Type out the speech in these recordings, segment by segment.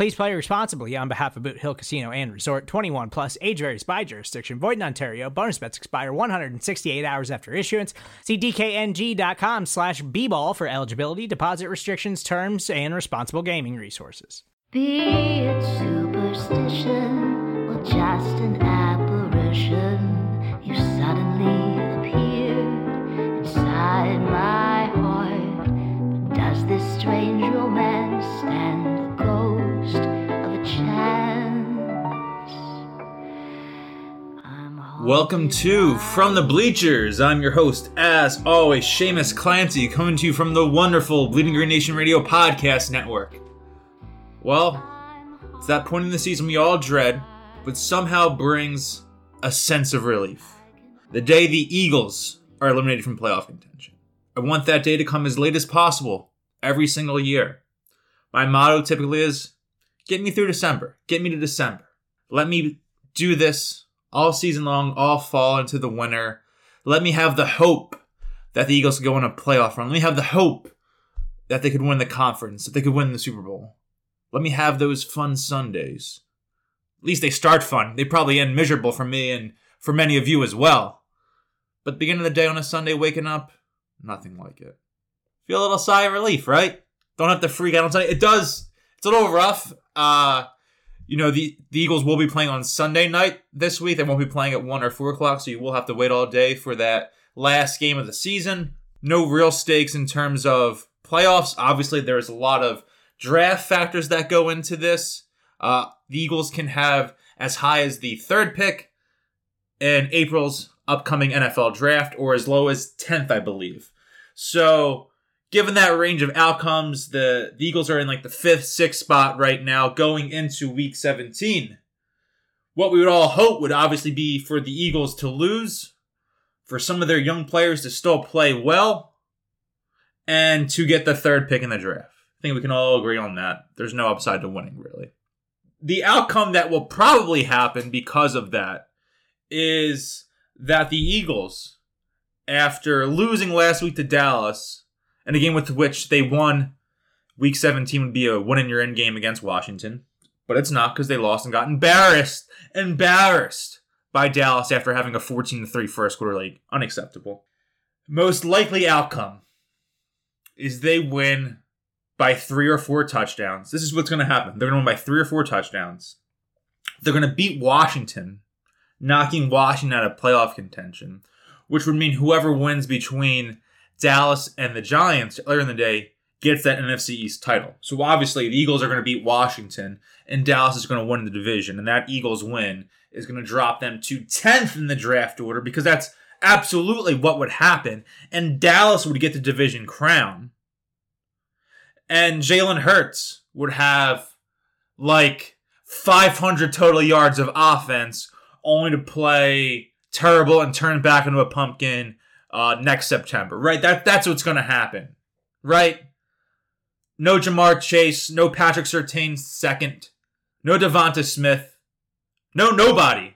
Please play responsibly on behalf of Boot Hill Casino and Resort 21 plus age varies by jurisdiction. Void in Ontario. Bonus bets expire 168 hours after issuance. See DKNG.com slash B-ball for eligibility, deposit restrictions, terms, and responsible gaming resources. Be it superstition or just an apparition, you suddenly appear inside my heart. Does this strange romance stand Welcome to From the Bleachers. I'm your host, as always, Seamus Clancy, coming to you from the wonderful Bleeding Green Nation Radio Podcast Network. Well, it's that point in the season we all dread, but somehow brings a sense of relief. The day the Eagles are eliminated from playoff contention. I want that day to come as late as possible every single year. My motto typically is get me through December, get me to December. Let me do this all season long, all fall into the winter. Let me have the hope that the Eagles could go on a playoff run. Let me have the hope that they could win the conference, that they could win the Super Bowl. Let me have those fun Sundays. At least they start fun. They probably end miserable for me and for many of you as well. But beginning of the day on a Sunday, waking up, nothing like it. Feel a little sigh of relief, right? Don't have to freak out on Sunday. It does. It's a little rough. Uh, you know, the, the Eagles will be playing on Sunday night this week. They won't be playing at 1 or 4 o'clock, so you will have to wait all day for that last game of the season. No real stakes in terms of playoffs. Obviously, there's a lot of draft factors that go into this. Uh, the Eagles can have as high as the third pick in April's upcoming NFL draft, or as low as 10th, I believe. So, given that range of outcomes, the, the Eagles are in like the fifth, sixth spot right now going into week 17. What we would all hope would obviously be for the Eagles to lose, for some of their young players to still play well, and to get the third pick in the draft. I think we can all agree on that. There's no upside to winning, really. The outcome that will probably happen because of that is that the Eagles, after losing last week to Dallas, and a game with which they won, week 17 would be a win in your end game against Washington, but it's not because they lost and got embarrassed, embarrassed by Dallas after having a 14 3 first quarter lead. Unacceptable. Most likely outcome is they win by three or four touchdowns. This is what's going to happen. They're going to win by three or four touchdowns. They're going to beat Washington, knocking Washington out of playoff contention, which would mean whoever wins between Dallas and the Giants earlier in the day gets that NFC East title. So obviously, the Eagles are going to beat Washington, and Dallas is going to win the division. And that Eagles win is going to drop them to 10th in the draft order because that's absolutely what would happen. And Dallas would get the division crown and Jalen Hurts would have like 500 total yards of offense, only to play terrible and turn back into a pumpkin uh, next September. Right? That that's what's going to happen. Right? No Ja'Marr Chase, no Patrick Surtain second, no Devonta Smith, no nobody.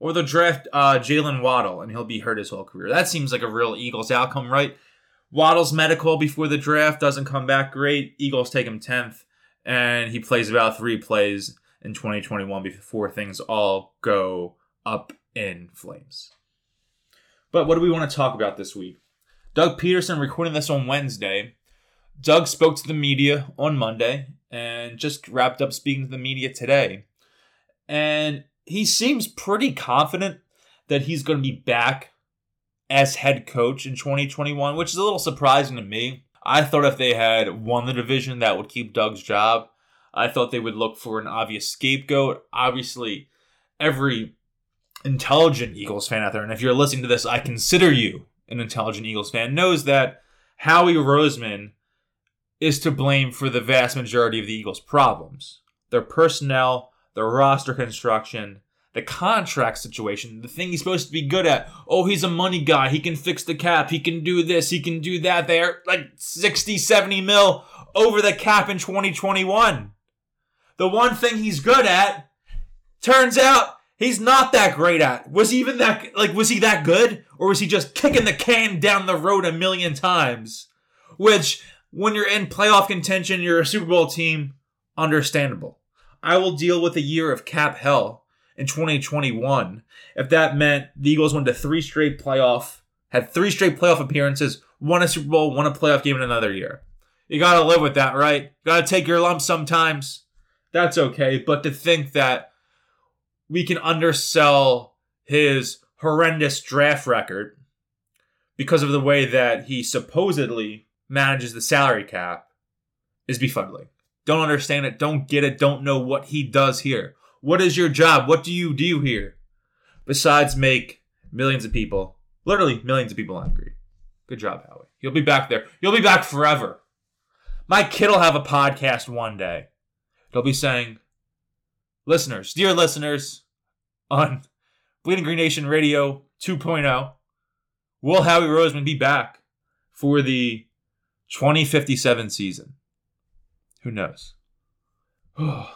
Or they'll draft uh, Jaylen Waddle and he'll be hurt his whole career. That seems like a real Eagles outcome, right? Waddle's medical before the draft doesn't come back great. Eagles take him 10th, and he plays about three plays in 2021 before things all go up in flames. But what do we want to talk about this week? Doug Pederson recording this on Wednesday. Doug spoke to the media on Monday and just wrapped up speaking to the media today. And he seems pretty confident that he's going to be back as head coach in 2021, which is a little surprising to me. I thought if they had won the division, that would keep Doug's job. I thought they would look for an obvious scapegoat. Obviously, every intelligent Eagles fan out there, and if you're listening to this, I consider you an intelligent Eagles fan, knows that Howie Roseman is to blame for the vast majority of the Eagles' problems. Their personnel, their roster construction, the contract situation, the thing he's supposed to be good at. Oh, he's a money guy. He can fix the cap. He can do this. He can do that. They're like 60, 70 mil over the cap in 2021. The one thing he's good at turns out he's not that great at. Was he even that like was he that good or was he just kicking the can down the road a million times? Which when you're in playoff contention, you're a Super Bowl team, understandable. I will deal with a year of cap hell in 2021 if that meant the Eagles went to three straight playoff, had three straight playoff appearances, won a Super Bowl, won a playoff game in another year. You gotta live with that, right? You gotta take your lumps sometimes. That's okay. But to think that we can undersell his horrendous draft record because of the way that he supposedly manages the salary cap is befuddling. Don't understand it, don't get it, don't know what he does here. What is your job? What do you do here? Besides make millions of people, literally millions of people angry. Good job, Howie. You'll be back there. You'll be back forever. My kid will have a podcast one day. They'll be saying, listeners, dear listeners, on Bleeding Green Nation Radio 2.0, will Howie Roseman be back for the 2057 season? Who knows?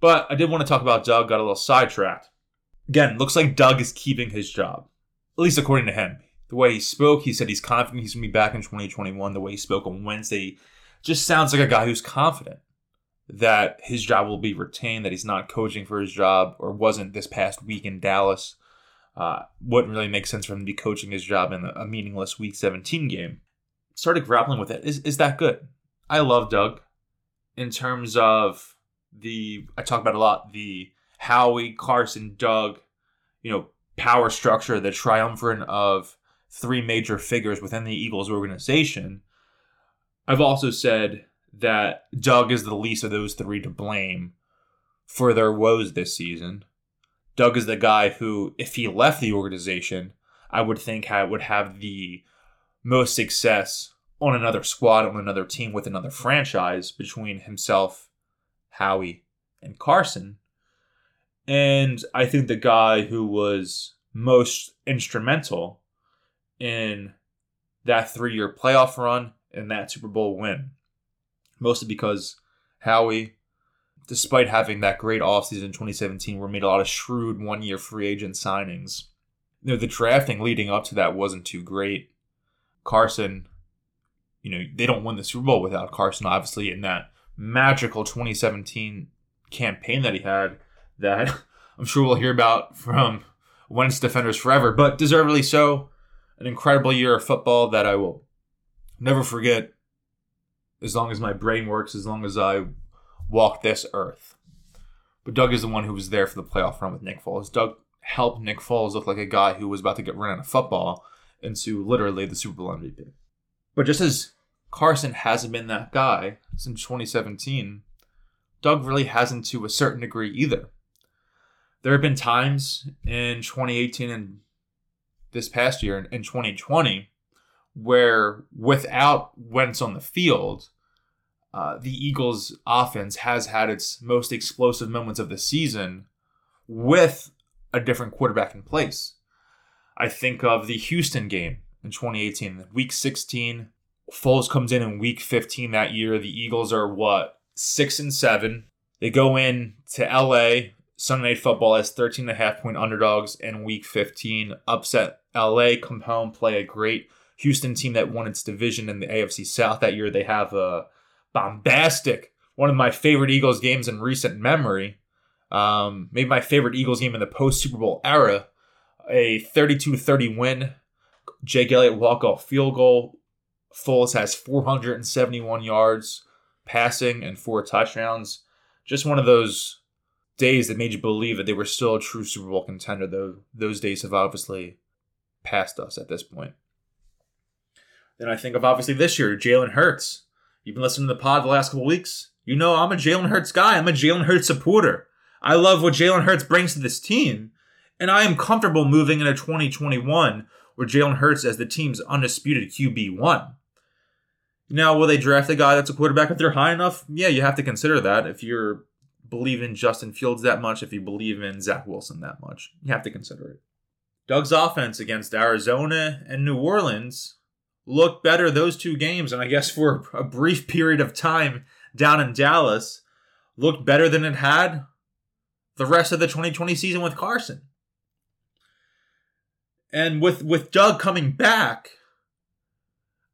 But I did want to talk about Doug, got a little sidetracked. Again, looks like Doug is keeping his job, at least according to him. The way he spoke, he said he's confident he's going to be back in 2021. The way he spoke on Wednesday just sounds like a guy who's confident that his job will be retained, that he's not coaching for his job or wasn't this past week in Dallas. Uh, wouldn't really make sense for him to be coaching his job in a meaningless Week 17 game. Started grappling with it. Is, is that good? I love Doug in terms of the I talk about a lot the Howie, Carson, Doug, you know, power structure, the triumvirate of three major figures within the Eagles organization. I've also said that Doug is the least of those three to blame for their woes this season. Doug is the guy who, if he left the organization, I would think would have the most success on another squad, on another team, with another franchise between himself Howie, and Carson. And I think the guy who was most instrumental in that three year playoff run and that Super Bowl win. Mostly because Howie, despite having that great offseason in 2017 where he made a lot of shrewd one year free agent signings, you know, the drafting leading up to that wasn't too great. Carson, you know, they don't win the Super Bowl without Carson, obviously, in that magical 2017 campaign that he had that I'm sure we'll hear about from Wentz defenders forever, but deservedly so. An incredible year of football that I will never forget as long as my brain works, as long as I walk this earth. But Doug is the one who was there for the playoff run with Nick Foles. Doug helped Nick Foles look like a guy who was about to get run out of football into literally the Super Bowl MVP. But just as Carson hasn't been that guy since 2017. Doug really hasn't to a certain degree either. There have been times in 2018 and this past year in 2020 where without Wentz on the field, uh, the Eagles' offense has had its most explosive moments of the season with a different quarterback in place. I think of the Houston game in 2018, week 16, Foles comes in in week 15 that year. The Eagles are what? Six and seven. They go in to LA Sunday Night Football as 13 and a half point underdogs in week 15. Upset LA, come home, play a great Houston team that won its division in the AFC South that year. They have a bombastic, one of my favorite Eagles games in recent memory. Um, maybe my favorite Eagles game in the post Super Bowl era. A 32 30 win. Jake Elliott walk off field goal. Foles has 471 yards passing and four touchdowns. Just one of those days that made you believe that they were still a true Super Bowl contender, though those days have obviously passed us at this point. Then I think of obviously this year, Jalen Hurts. You've been listening to the pod the last couple weeks. You know I'm a Jalen Hurts guy. I'm a Jalen Hurts supporter. I love what Jalen Hurts brings to this team. And I am comfortable moving into 2021 where Jalen Hurts as the team's undisputed QB1. Now, will they draft a guy that's a quarterback if they're high enough? Yeah, you have to consider that. If you're believe in Justin Fields that much, if you believe in Zach Wilson that much, you have to consider it. Doug's offense against Arizona and New Orleans looked better those two games, and I guess for a brief period of time down in Dallas, looked better than it had the rest of the 2020 season with Carson. And with with Doug coming back,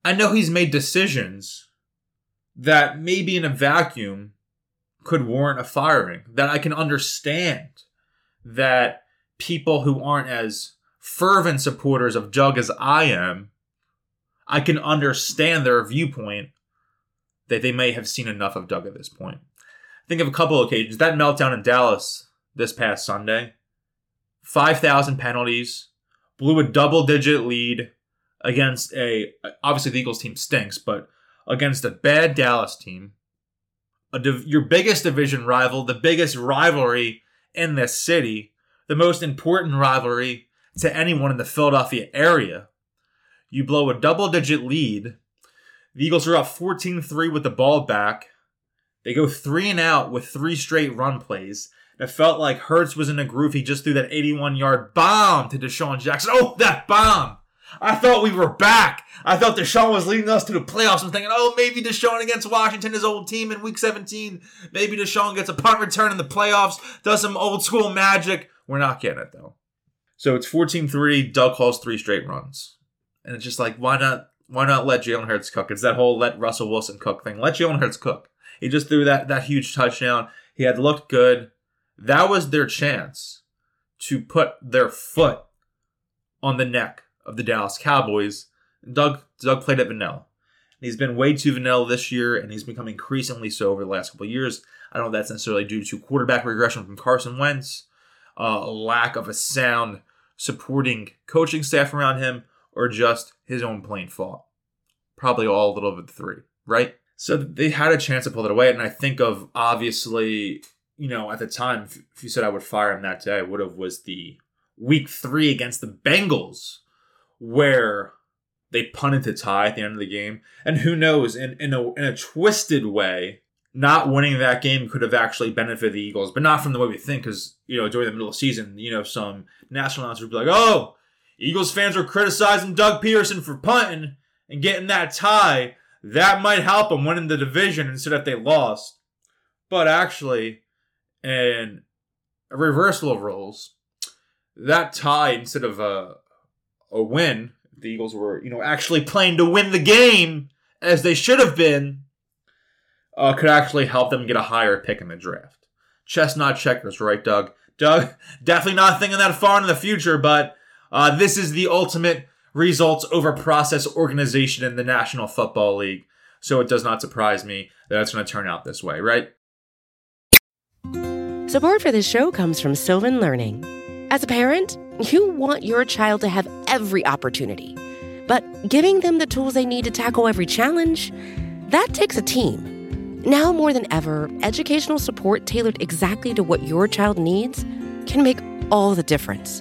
I know he's made decisions that maybe in a vacuum could warrant a firing. That I can understand that people who aren't as fervent supporters of Doug as I am, I can understand their viewpoint that they may have seen enough of Doug at this point. Think of a couple of occasions. That meltdown in Dallas this past Sunday, 5,000 penalties, blew a double digit lead against a, obviously the Eagles team stinks, but against a bad Dallas team, div- your biggest division rival, the biggest rivalry in this city, the most important rivalry to anyone in the Philadelphia area. You blow a double digit lead. The Eagles are up 14 3 with the ball back. They go three and out with three straight run plays. It felt like Hurts was in a groove. He just threw that 81 yard bomb to DeSean Jackson. Oh, that bomb! I thought we were back. I thought DeSean was leading us to the playoffs. I'm thinking, oh, maybe DeSean against Washington, his old team in week 17. Maybe DeSean gets a punt return in the playoffs, does some old school magic. We're not getting it, though. So it's 14 3. Doug calls three straight runs. And it's just like, why not? Why not let Jalen Hurts cook? It's that whole let Russell Wilson cook thing. Let Jalen Hurts cook. He just threw that, that huge touchdown. He had looked good. That was their chance to put their foot on the neck of the Dallas Cowboys. Doug Doug played at vanilla. He's been way too vanilla this year, and he's become increasingly so over the last couple years. I don't know if that's necessarily due to quarterback regression from Carson Wentz, uh, a lack of a sound supporting coaching staff around him, or just his own plain fault. Probably all a little bit three, right? So they had a chance to pull it away, and I think of obviously, you know, at the time, if you said I would fire him that day, I would have was the week three against the Bengals where they punted to tie at the end of the game. And who knows, in, in, a, in a twisted way, not winning that game could have actually benefited the Eagles, but not from the way we think, because, you know, during the middle of the season, you know, some national announcers would be like, oh, Eagles fans are criticizing Doug Pederson for punting and getting that tie. That might help them winning the division instead of they lost. But actually, in a reversal of roles, that tie instead of a a win. The Eagles were, you know, actually playing to win the game as they should have been. Uh, could actually help them get a higher pick in the draft. Chestnut checkers, right, Doug? Doug, definitely not thinking that far in the future, but uh, this is the ultimate results over process organization in the National Football League. So it does not surprise me that it's going to turn out this way, right? Support for this show comes from Sylvan Learning. As a parent, you want your child to have every opportunity, but giving them the tools they need to tackle every challenge, that takes a team. Now more than ever, educational support tailored exactly to what your child needs can make all the difference.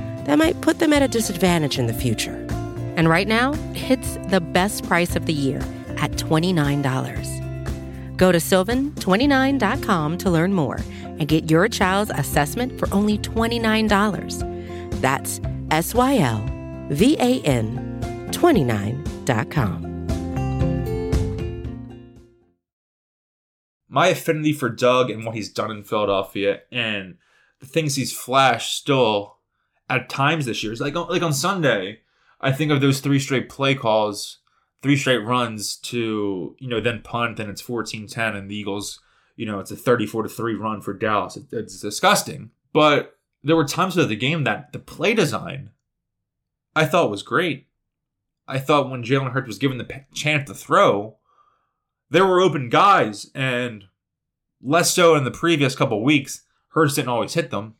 that might put them at a disadvantage in the future. And right now, it's the best price of the year at $29. Go to sylvan29.com to learn more and get your child's assessment for only $29. That's S Y L V A N 29.com. my affinity for Doug and what he's done in Philadelphia and the things he's flashed still at times this year is like like on Sunday. I think of those three straight play calls, three straight runs to, you know, then punt and it's 14-10 and the Eagles, you know, it's a 34 to 3 run for Dallas. It, it's disgusting. But there were times of the game that the play design I thought was great. I thought when Jalen Hurts was given the chance to throw, there were open guys, and less so in the previous couple weeks. Hurts didn't always hit them.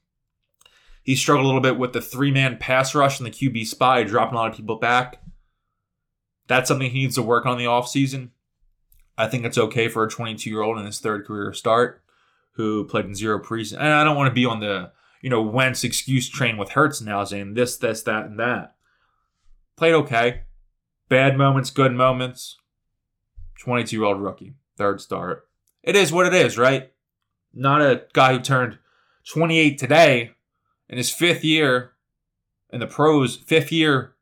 He struggled a little bit with the three man pass rush and the QB spy, dropping a lot of people back. That's something he needs to work on the offseason. I think it's okay for a 22 year old in his third career start who played in zero preseason. And I don't want to be on the, you know, Wentz excuse train with Hurts now saying this, this, that, and that. Played okay. Bad moments, good moments. 22 year old rookie, third start. It is what it is, right? Not a guy who turned 28 today in his fifth year in the pros, fifth year,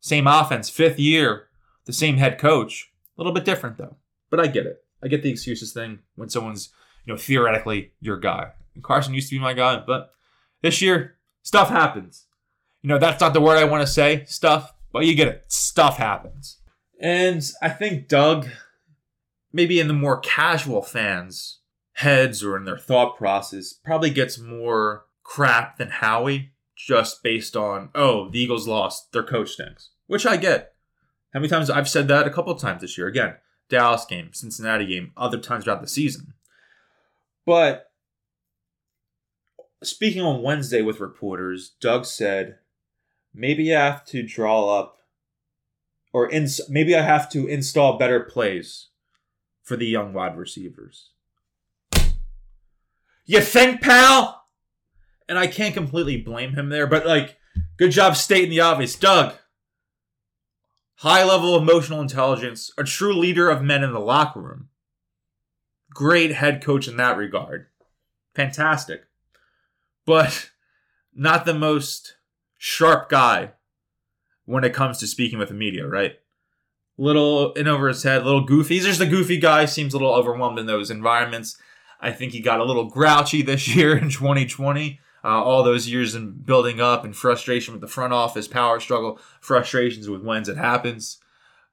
same offense, fifth year, the same head coach. A little bit different though. But I get it. I get the excuses thing when someone's, you know, theoretically your guy. And Carson used to be my guy, but this year, stuff happens. You know, that's not the word I want to say, stuff, but you get it. Stuff happens. And I think Doug, maybe in the more casual fans' heads or in their thought process, probably gets more crap than Howie just based on, oh, the Eagles lost, their coach stinks. Which I get. How many times I've said that a couple times this year? Again, Dallas game, Cincinnati game, other times throughout the season. But speaking on Wednesday with reporters, Doug said, maybe I have to draw up or ins- maybe I have to install better plays for the young wide receivers. You think, pal? And I can't completely blame him there, but like, good job stating the obvious. Doug, high level emotional intelligence, a true leader of men in the locker room. Great head coach in that regard. Fantastic. But not the most sharp guy when it comes to speaking with the media, right? Little in over his head, little goofy. He's just a goofy guy, seems a little overwhelmed in those environments. I think he got a little grouchy this year in 2020. Uh, all those years and building up and frustration with the front office, power struggle, frustrations with Wentz it happens.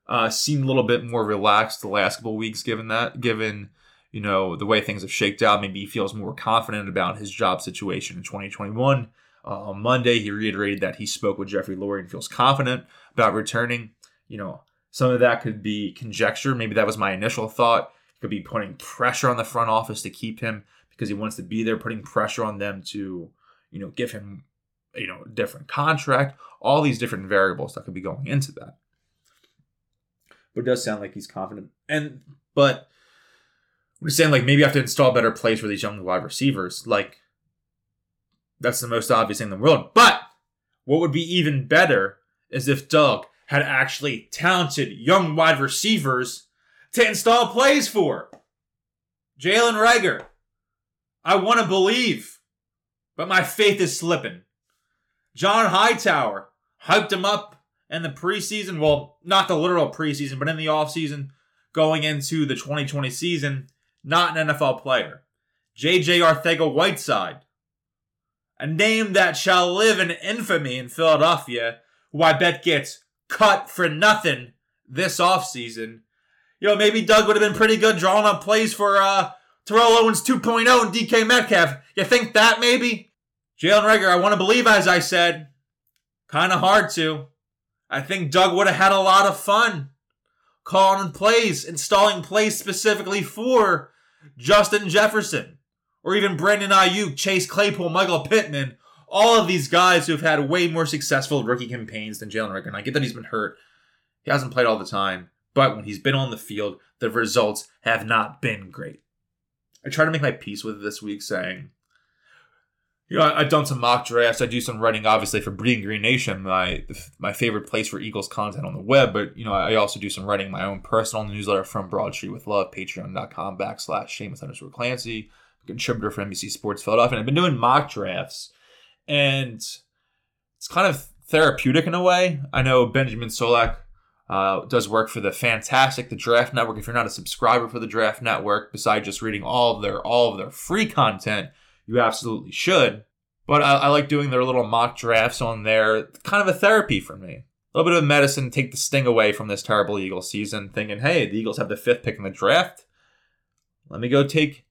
Uh, seemed a little bit more relaxed the last couple weeks, given that, given you know the way things have shaked out. Maybe he feels more confident about his job situation in 2021. Uh, on Monday, he reiterated that he spoke with Jeffrey Lurie and feels confident about returning. You know, some of that could be conjecture. Maybe that was my initial thought. He could be putting pressure on the front office to keep him because he wants to be there, putting pressure on them to you know, give him, you know, different contract, all these different variables that could be going into that. But it does sound like he's confident. And but we're saying like maybe I have to install better plays for these young wide receivers. Like that's the most obvious thing in the world. But what would be even better is if Doug had actually talented young wide receivers to install plays for. Jalen Reagor. I want to believe but my faith is slipping. John Hightower hyped him up in the preseason. Well, not the literal preseason, but in the offseason going into the 2020 season. Not an NFL player. JJ Arcega Whiteside. A name that shall live in infamy in Philadelphia, who I bet gets cut for nothing this offseason. You know, maybe Doug would have been pretty good drawing up plays for uh, Terrell Owens 2.0 and DK Metcalf. You think that maybe? Jalen Reagor, I want to believe, as I said, kind of hard to. I think Doug would have had a lot of fun calling plays, installing plays specifically for Justin Jefferson or even Brandon Aiyuk, Chase Claypool, Michael Pittman. All of these guys who've had way more successful rookie campaigns than Jalen Reagor. And I get that he's been hurt. He hasn't played all the time. But when he's been on the field, the results have not been great. I try to make my peace with it this week, saying, you know, I've done some mock drafts. I do some writing, obviously, for Bleeding Green Nation, my my favorite place for Eagles content on the web. But you know, I also do some writing my own personal newsletter from Broad Street with Love, Patreon.com backslash Seamus underscore Clancy, contributor for NBC Sports Philadelphia. And I've been doing mock drafts, and it's kind of therapeutic in a way. I know Benjamin Solak uh, does work for the fantastic the Draft Network. If you're not a subscriber for the Draft Network, besides just reading all of their all of their free content, you absolutely should. But I, I like doing their little mock drafts on there, kind of a therapy for me. A little bit of medicine, to take the sting away from this terrible Eagles season, thinking, hey, the Eagles have the fifth pick in the draft. Let me go take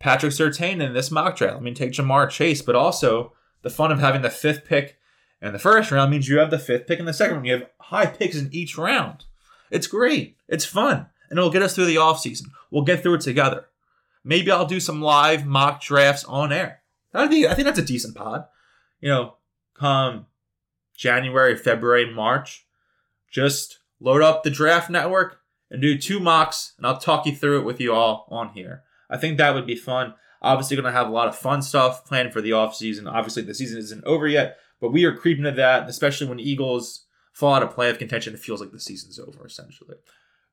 Patrick Surtain in this mock draft. Let me take Ja'Marr Chase. But also, the fun of having the fifth pick in the first round means you have the fifth pick in the second round. You have high picks in each round. It's great. It's fun. And it'll get us through the offseason. We'll get through it together. Maybe I'll do some live mock drafts on air. That'd be, I think that's a decent pod. You know, come January, February, March, just load up the draft network and do two mocks, and I'll talk you through it with you all on here. I think that would be fun. Obviously, going to have a lot of fun stuff planned for the offseason. Obviously, the season isn't over yet, but we are creeping to that, especially when Eagles fall out of playoff contention. It feels like the season's over, essentially.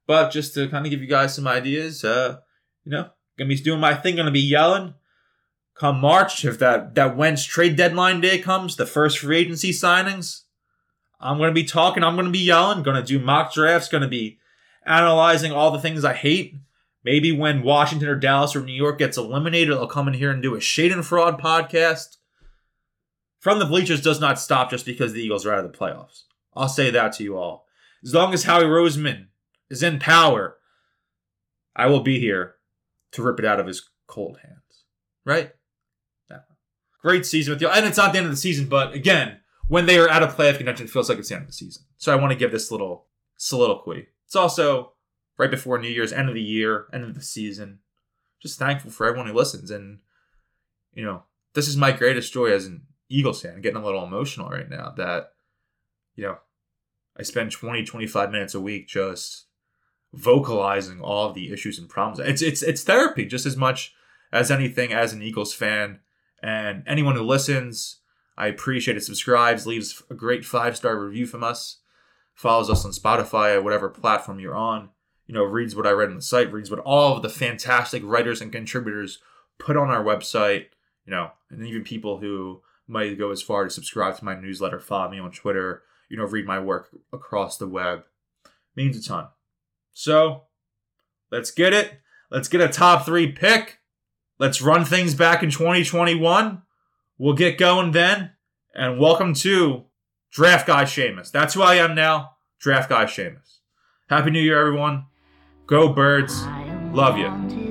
But just to kind of give you guys some ideas, uh, you know, gonna be doing my thing, gonna be yelling. Come March, if that that Wentz trade deadline day comes, the first free agency signings, I'm gonna be talking. I'm gonna be yelling. Gonna do mock drafts. Gonna be analyzing all the things I hate. Maybe when Washington or Dallas or New York gets eliminated, I'll come in here and do a Schadenfreude podcast. From the bleachers does not stop just because the Eagles are out of the playoffs. I'll say that to you all. As long as Howie Roseman is in power, I will be here to rip it out of his cold hands. Right? Yeah. Great season with you. And it's not the end of the season, but again, when they are out of playoff contention, it feels like it's the end of the season. So I want to give this little soliloquy. It's also right before New Year's, end of the year, end of the season. Just thankful for everyone who listens. And, you know, this is my greatest joy as an Eagles fan. getting a little emotional right now that, you know, I spend 20, 25 minutes a week just vocalizing all of the issues and problems. It's it's it's therapy just as much as anything as an Eagles fan. And anyone who listens, I appreciate it. Subscribes, leaves a great five star review from us, follows us on Spotify or whatever platform you're on. You know, reads what I read on the site, reads what all of the fantastic writers and contributors put on our website. You know, and even people who might go as far to subscribe to my newsletter, follow me on Twitter, you know, read my work across the web. Means a ton. So, let's get it. Let's get a top three pick. Let's run things back in 2021. We'll get going then. And welcome to Draft Guy Seamus. That's who I am now. Draft Guy Seamus. Happy New Year, everyone. Go Birds. Love you.